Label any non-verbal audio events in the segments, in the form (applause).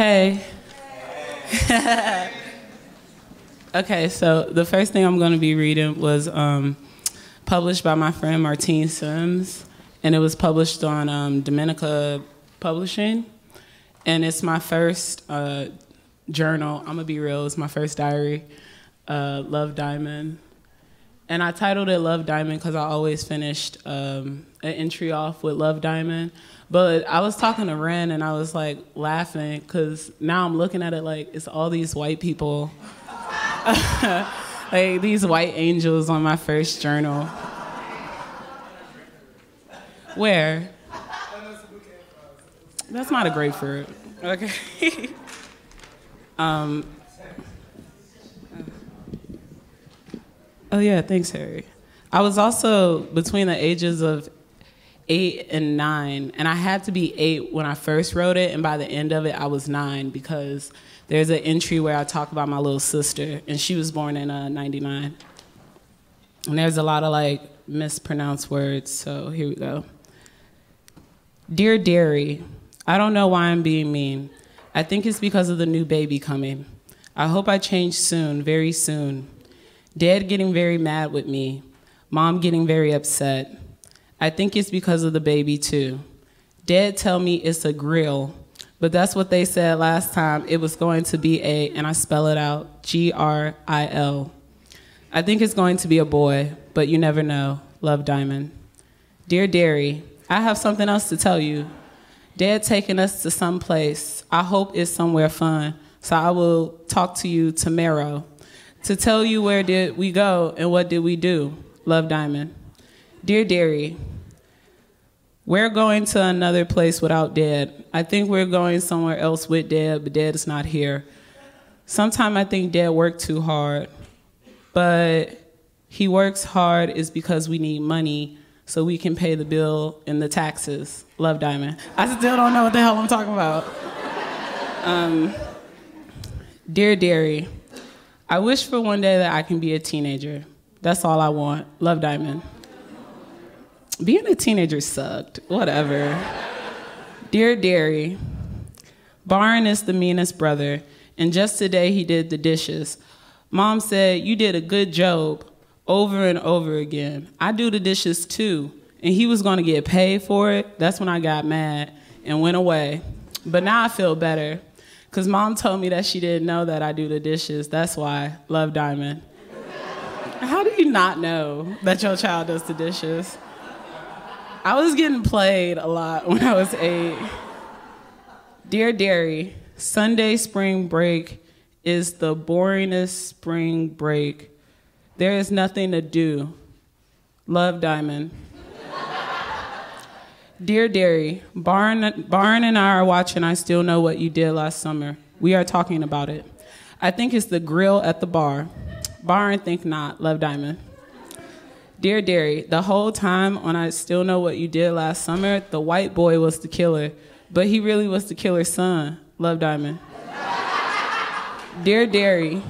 Hey. (laughs) okay, so the first thing I'm going to be reading was um, published by my friend Martine Syms, and it was published on um, Dominica Publishing. And it's my first uh, journal. I'm going to be real, it's my first diary, uh, Love Diamond. And I titled it Love Diamond because I always finished um, an entry off with Love Diamond. But I was talking to Rin and I was like laughing because now I'm looking at it like it's all these white people, (laughs) like these white angels on my first journal. Where? That's not a grapefruit. Okay. um, oh yeah, thanks, Harry. I was also between the ages of eight and nine, and I had to be eight when I first wrote it, and by the end of it, I was nine because there's an entry where I talk about my little sister, and she was born in uh, '99. And there's a lot of like mispronounced words, so here we go. Dear Derry, I don't know why I'm being mean. I think it's because of the new baby coming. I hope I change soon, very soon. Dad getting very mad with me, mom getting very upset. I think it's because of the baby too. Dad tell me it's a grill, but that's what they said last time. It was going to be a, and I spell it out, G-R-I-L. I think it's going to be a boy, but you never know. Love Diamond. Dear Derry, I have something else to tell you. Dad taking us to some place. I hope it's somewhere fun. So I will talk to you tomorrow to tell you where did we go and what did we do. Love Diamond. Dear Derry, we're going to another place without Dad. I think we're going somewhere else with Dad, but Dad is not here. Sometimes I think Dad worked too hard, but he works hard is because we need money so we can pay the bill and the taxes. Love Diamond. I still don't know what the hell I'm talking about. Um, Dear Derry, I wish for one day that I can be a teenager. That's all I want. Love Diamond. Being a teenager sucked. Whatever. Dear Derry, Barn is the meanest brother, and just today he did the dishes. Mom said, You did a good job over and over again. I do the dishes too, and he was gonna get paid for it. That's when I got mad and went away. But now I feel better, because mom told me that she didn't know that I do the dishes. That's why. Love Diamond. How do you not know that your child does the dishes? I was getting played a lot when I was eight. Dear Derry, Sunday spring break is the boringest spring break. There is nothing to do. Love Diamond. Dear Derry, Barn, Barn and I are watching I Still Know What You Did Last Summer. We are talking about it. I think it's the grill at the bar. Barn think not. Love Diamond. Dear Derry, the whole time on I Still Know What You Did Last Summer, the white boy was the killer, but he really was the killer's son. Love Diamond. (laughs) Dear Derry,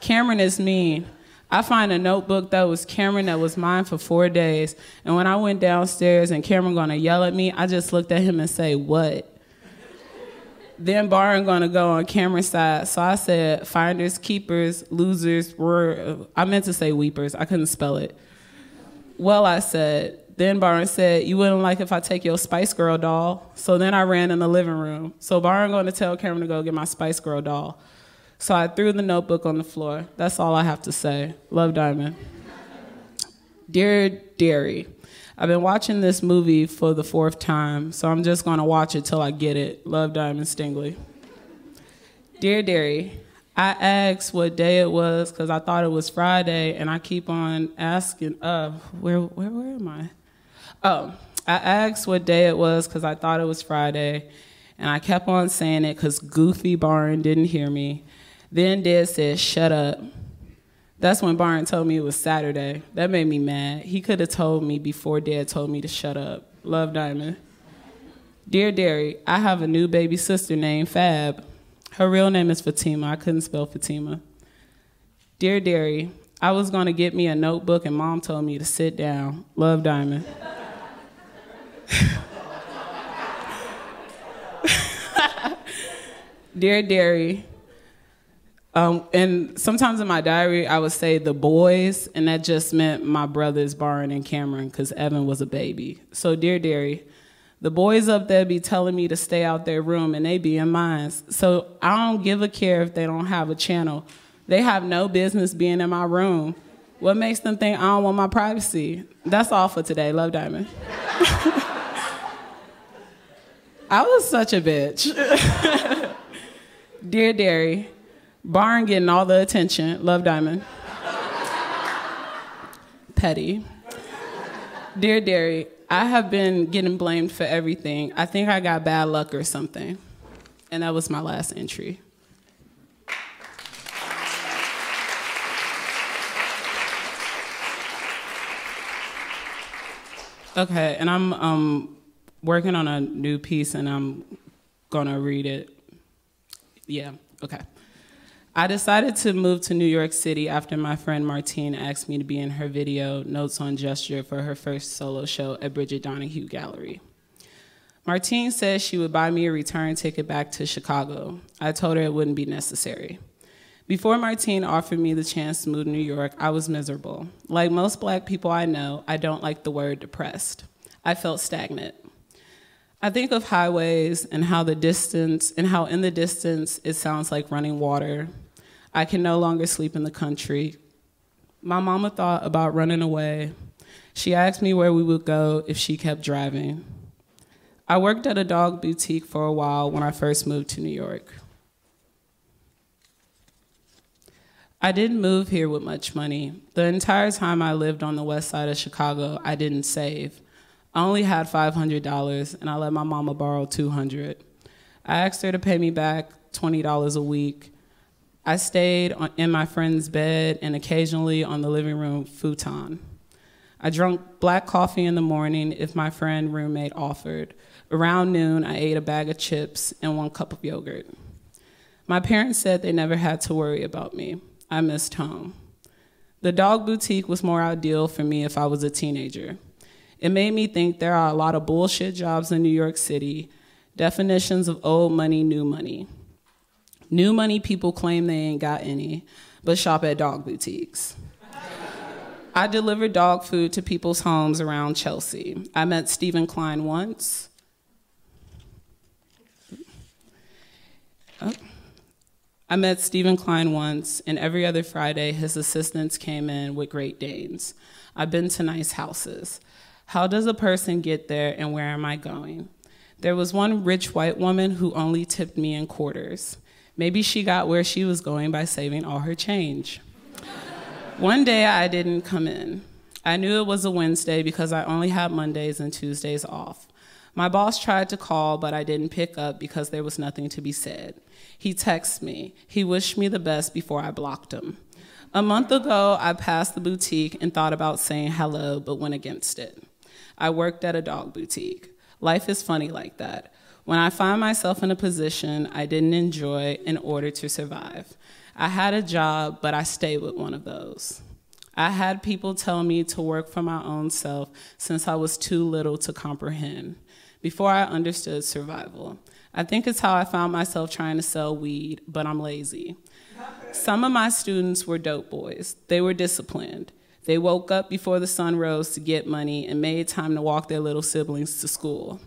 Cameron is mean. I find a notebook that was Cameron that was mine for four days, and when I went downstairs and Cameron gonna yell at me, I just looked at him and say, "What?" then Barn gonna go on Cameron's side, so I said, "Finders, keepers, losers." Were I meant to say weepers? I couldn't spell it. Well, I said, then Barn said, You wouldn't like if I take your Spice Girl doll. So then I ran in the living room. So Barn going to tell Cameron to go get my Spice Girl doll. So I threw the notebook on the floor. That's all I have to say. Love Diamond. Dear Derry, I've been watching this movie for the fourth time, so I'm just gonna watch it till I get it. Love Diamond Stingily. Dear Derry, I asked what day it was because I thought it was Friday, and I keep on asking. Uh, where, where, where am I? Oh, I asked what day it was because I thought it was Friday, and I kept on saying it because Goofy Barn didn't hear me. Then Dad said, "Shut up." That's when Barn told me it was Saturday. That made me mad. He could have told me before Dad told me to shut up. Love Diamond. Dear Derry, I have a new baby sister named Fab. Her real name is Fatima. I couldn't spell Fatima. Dear Derry, I was going to get me a notebook, and mom told me to sit down. Love Diamond. (laughs) Dear Derry, um, and sometimes in my diary, I would say the boys, and that just meant my brothers, Barron and Cameron, because Evan was a baby. So, dear Derry, the boys up there be telling me to stay out their room, and they be in mine. So, I don't give a care if they don't have a channel. They have no business being in my room. What makes them think I don't want my privacy? That's all for today. Love Diamond. (laughs) I was such a bitch. (laughs) Dear Derry, Barn getting all the attention. Love Diamond. Petty. Dear Derry, I have been getting blamed for everything. I think I got bad luck or something. And that was my last entry. Okay, and I'm um, working on a new piece and I'm gonna read it. Yeah, okay. I decided to move to New York City after my friend Martine asked me to be in her video, Notes on Gesture, for her first solo show at Bridget Donahue Gallery. Martine said she would buy me a return ticket back to Chicago. I told her it wouldn't be necessary. Before Martine offered me the chance to move to New York, I was miserable. Like most black people I know, I don't like the word depressed. I felt stagnant. I think of highways and how the distance and how in the distance it sounds like running water. I can no longer sleep in the country. My mama thought about running away. She asked me where we would go if she kept driving. I worked at a dog boutique for a while when I first moved to New York. I didn't move here with much money. The entire time I lived on the west side of Chicago, I didn't save. I only had $500 and I let my mama borrow 200. I asked her to pay me back $20 a week. I stayed in my friend's bed and occasionally on the living room futon. I drank black coffee in the morning if my friend roommate offered. Around noon, I ate a bag of chips and one cup of yogurt. My parents said they never had to worry about me. I missed home. The dog boutique was more ideal for me if I was a teenager. It made me think there are a lot of bullshit jobs in New York City, definitions of old money, new money. New money people claim they ain't got any, but shop at dog boutiques. I delivered dog food to people's homes around Chelsea. I met Steven Klein once. Oh. I met Steven Klein once, and every other Friday, his assistants came in with Great Danes. I've been to nice houses. How does a person get there and where am I going? There was one rich white woman who only tipped me in quarters. Maybe she got where she was going by saving all her change. one day I didn't come in. I knew it was a Wednesday because I only had Mondays and Tuesdays off. My boss tried to call, but I didn't pick up because there was nothing to be said. He texted me. He wished me the best before I blocked him. A month ago, I passed the boutique and thought about saying hello, but went against it. I worked at a dog boutique. Life is funny like that. When I find myself in a position I didn't enjoy in order to survive, I had a job, but I stayed with one of those. I had people tell me to work for my own self since I was too little to comprehend, before I understood survival. I think it's how I found myself trying to sell weed, but I'm lazy. Some of my students were dope boys. They were disciplined. They woke up before the sun rose to get money and made time to walk their little siblings to school.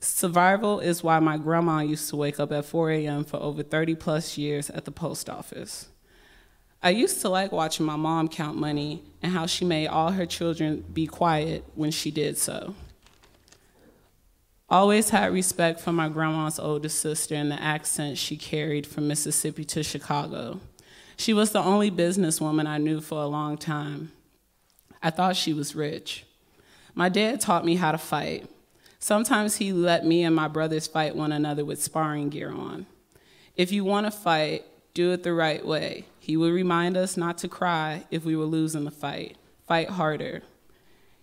Survival is why my grandma used to wake up at 4 a.m. for over 30 plus years at the post office. I used to like watching my mom count money and how she made all her children be quiet when she did so. Always had respect for my grandma's older sister and the accent she carried from Mississippi to Chicago. She was the only businesswoman I knew for a long time. I thought she was rich. My dad taught me how to fight. Sometimes he let me and my brothers fight one another with sparring gear on. If you want to fight, do it the right way. He would remind us not to cry if we were losing the fight. Fight harder.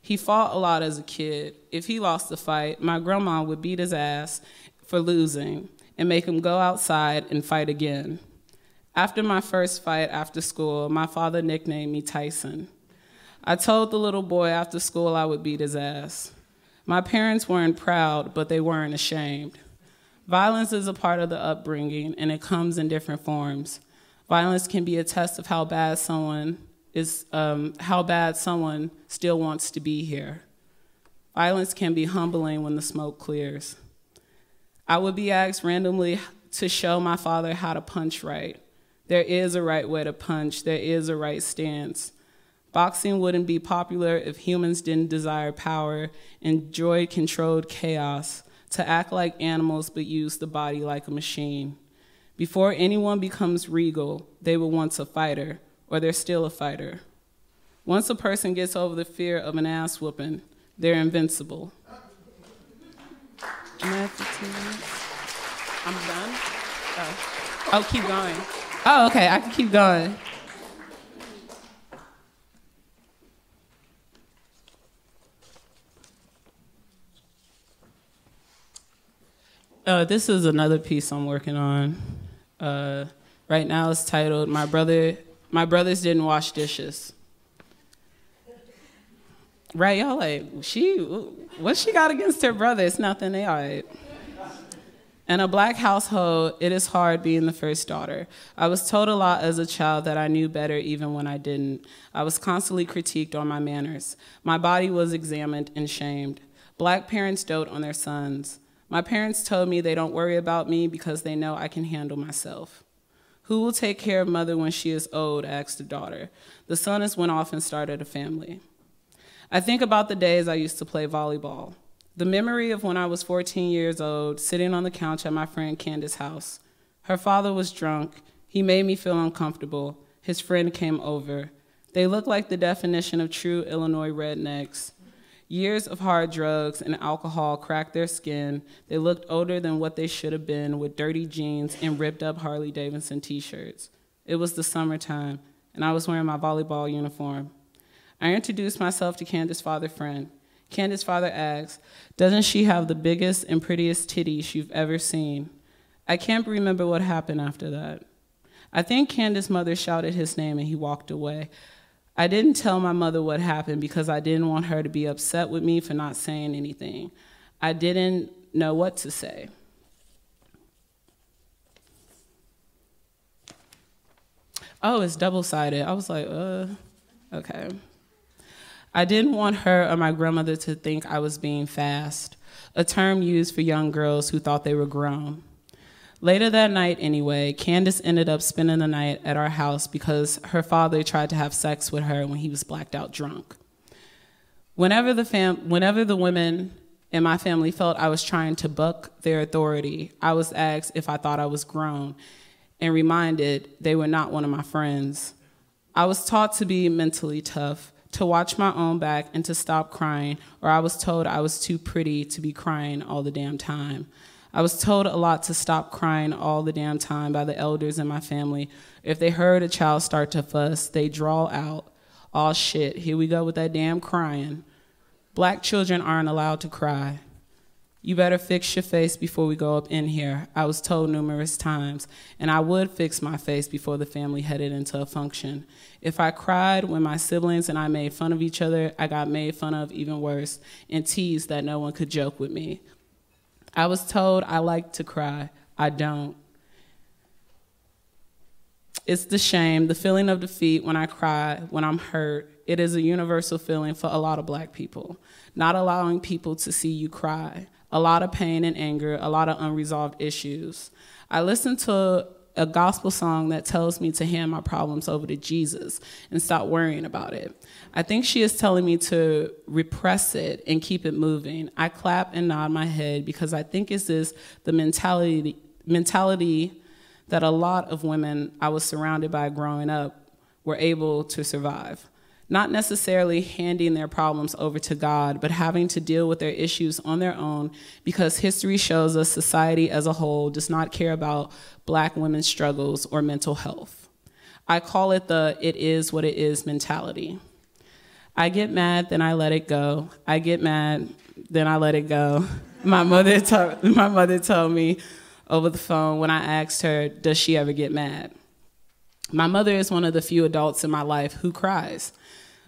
He fought a lot as a kid. If he lost the fight, my grandma would beat his ass for losing and make him go outside and fight again. After my first fight after school, my father nicknamed me Tyson. I told the little boy after school I would beat his ass. My parents weren't proud, but they weren't ashamed. Violence is a part of the upbringing, and it comes in different forms. Violence can be a test of how bad someone is, um, how bad someone still wants to be here. Violence can be humbling when the smoke clears. I would be asked randomly to show my father how to punch right. There is a right way to punch, there is a right stance. Boxing wouldn't be popular if humans didn't desire power, enjoy controlled chaos, to act like animals but use the body like a machine. Before anyone becomes regal, they were once a fighter, or they're still a fighter. Once a person gets over the fear of an ass whooping, they're invincible. Am I I'm done? Oh. oh, keep going. Oh, okay, I can keep going. Uh, this is another piece I'm working on. Uh, right now it's titled "My Brother." My brothers didn't wash dishes. Right, y'all like she. What she got against her brother? It's nothing. They all right. In a black household, it is hard being the first daughter. I was told a lot as a child that I knew better even when I didn't. I was constantly critiqued on my manners. My body was examined and shamed. Black parents dote on their sons. My parents told me they don't worry about me because they know I can handle myself. Who will take care of mother when she is old? asked the daughter. The son has went off and started a family. I think about the days I used to play volleyball. The memory of when I was 14 years old, sitting on the couch at my friend Candace's house. Her father was drunk. He made me feel uncomfortable. His friend came over. They looked like the definition of true Illinois rednecks. Years of hard drugs and alcohol cracked their skin. They looked older than what they should have been with dirty jeans and ripped up Harley Davidson t shirts. It was the summertime, and I was wearing my volleyball uniform. I introduced myself to Candace's father friend. Candace's father asked, Doesn't she have the biggest and prettiest titties you've ever seen? I can't remember what happened after that. I think Candace's mother shouted his name and he walked away. I didn't tell my mother what happened because I didn't want her to be upset with me for not saying anything. I didn't know what to say. Oh, it's double sided. I was like, uh, okay. I didn't want her or my grandmother to think I was being fast, a term used for young girls who thought they were grown. Later that night, anyway, Candace ended up spending the night at our house because her father tried to have sex with her when he was blacked out drunk. Whenever the, fam- whenever the women in my family felt I was trying to buck their authority, I was asked if I thought I was grown and reminded they were not one of my friends. I was taught to be mentally tough, to watch my own back, and to stop crying, or I was told I was too pretty to be crying all the damn time. I was told a lot to stop crying all the damn time by the elders in my family. If they heard a child start to fuss, they draw out, oh shit, here we go with that damn crying. Black children aren't allowed to cry. You better fix your face before we go up in here. I was told numerous times, and I would fix my face before the family headed into a function. If I cried when my siblings and I made fun of each other, I got made fun of even worse and teased that no one could joke with me. I was told I like to cry. I don't. It's the shame, the feeling of defeat when I cry, when I'm hurt. It is a universal feeling for a lot of black people. Not allowing people to see you cry. A lot of pain and anger, a lot of unresolved issues. I listened to a gospel song that tells me to hand my problems over to Jesus and stop worrying about it. I think she is telling me to repress it and keep it moving. I clap and nod my head because I think it's this the mentality mentality that a lot of women I was surrounded by growing up were able to survive not necessarily handing their problems over to God, but having to deal with their issues on their own because history shows us society as a whole does not care about black women's struggles or mental health. I call it the it is what it is mentality. I get mad, then I let it go. I get mad, then I let it go. (laughs) My mother, told, (laughs) my mother told me over the phone when I asked her, Does she ever get mad? My mother is one of the few adults in my life who cries.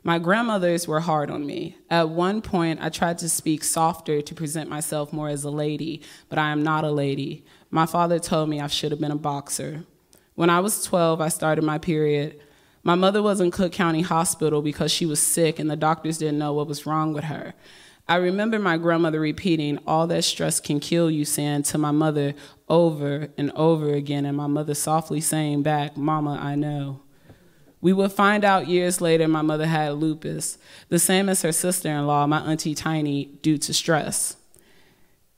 My grandmothers were hard on me. At one point, I tried to speak softer to present myself more as a lady, but I am not a lady. My father told me I should have been a boxer. When I was 12, I started my period. My mother was in Cook County Hospital because she was sick and the doctors didn't know what was wrong with her. I remember my grandmother repeating, All that stress can kill you, saying to my mother over and over again, and my mother softly saying back, Mama, I know. We would find out years later my mother had lupus, the same as her sister in law, my Auntie Tiny, due to stress.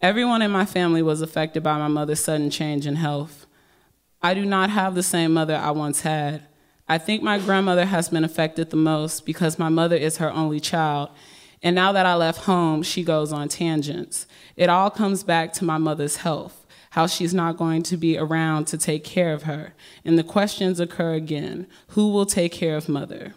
Everyone in my family was affected by my mother's sudden change in health. I do not have the same mother I once had. I think my grandmother has been affected the most because my mother is her only child. And now that I left home, she goes on tangents. It all comes back to my mother's health, how she's not going to be around to take care of her. And the questions occur again who will take care of mother?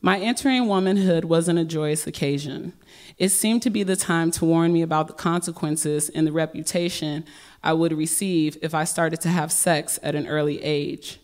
My entering womanhood wasn't a joyous occasion. It seemed to be the time to warn me about the consequences and the reputation I would receive if I started to have sex at an early age.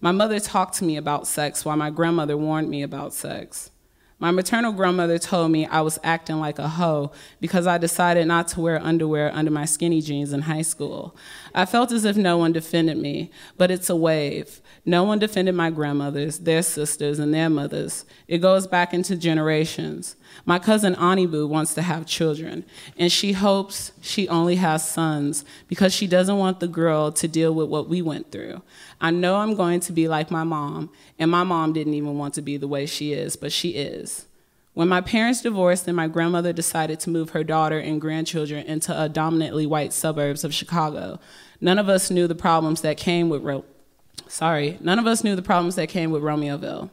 My mother talked to me about sex while my grandmother warned me about sex. My maternal grandmother told me I was acting like a hoe because I decided not to wear underwear under my skinny jeans in high school. I felt as if no one defended me, but it's a wave. No one defended my grandmothers, their sisters, and their mothers. It goes back into generations. My cousin Anibu wants to have children, and she hopes she only has sons because she doesn't want the girl to deal with what we went through. I know I'm going to be like my mom, and my mom didn't even want to be the way she is, but she is. When my parents divorced and my grandmother decided to move her daughter and grandchildren into a dominantly white suburbs of Chicago, none of us knew the problems that came with Sorry, none of us knew the problems that came with Romeoville.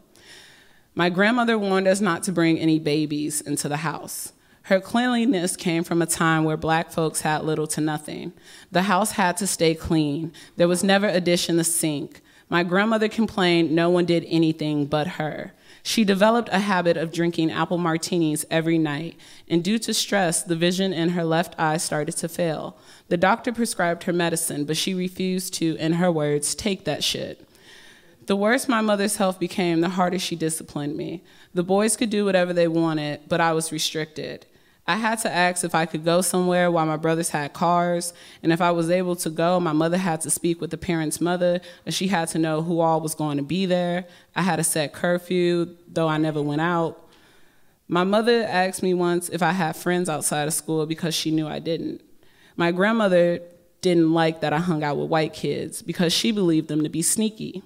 My grandmother warned us not to bring any babies into the house. Her cleanliness came from a time where black folks had little to nothing. The house had to stay clean. There was never a dish in the sink. My grandmother complained no one did anything but her. She developed a habit of drinking apple martinis every night, and due to stress, the vision in her left eye started to fail. The doctor prescribed her medicine, but she refused to, in her words, take that shit. The worse my mother's health became, the harder she disciplined me. The boys could do whatever they wanted, but I was restricted. I had to ask if I could go somewhere while my brothers had cars, and if I was able to go, my mother had to speak with the parent's mother, and she had to know who all was going to be there. I had a set curfew, though I never went out. My mother asked me once if I had friends outside of school because she knew I didn't. My grandmother didn't like that I hung out with white kids because she believed them to be sneaky.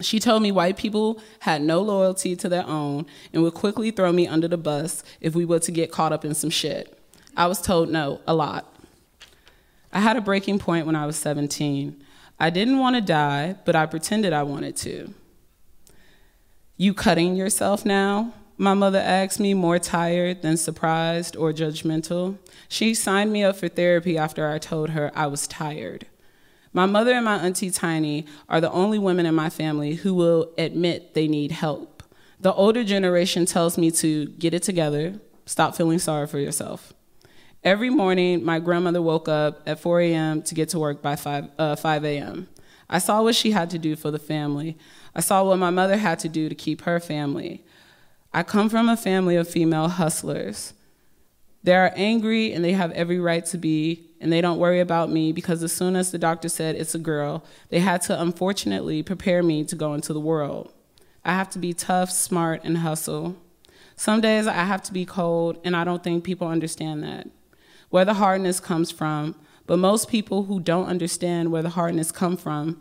She told me white people had no loyalty to their own and would quickly throw me under the bus if we were to get caught up in some shit. I was told no a lot. I had a breaking point when I was 17. I didn't want to die, but I pretended I wanted to. You cutting yourself now? My mother asked me, more tired than surprised or judgmental. She signed me up for therapy after I told her I was tired. My mother and my auntie Tiny are the only women in my family who will admit they need help. The older generation tells me to get it together, stop feeling sorry for yourself. Every morning, my grandmother woke up at 4 a.m. to get to work by 5, uh, 5 a.m. I saw what she had to do for the family. I saw what my mother had to do to keep her family. I come from a family of female hustlers. They are angry and they have every right to be, and they don't worry about me because as soon as the doctor said it's a girl, they had to unfortunately prepare me to go into the world. I have to be tough, smart, and hustle. Some days I have to be cold, and I don't think people understand that. Where the hardness comes from, but most people who don't understand where the hardness come from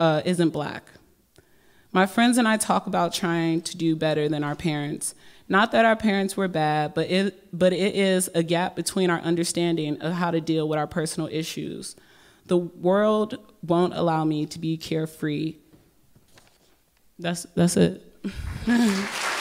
uh, isn't black. My friends and I talk about trying to do better than our parents, not that our parents were bad, but it, but it is a gap between our understanding of how to deal with our personal issues. The world won't allow me to be carefree. That's, that's it. (laughs)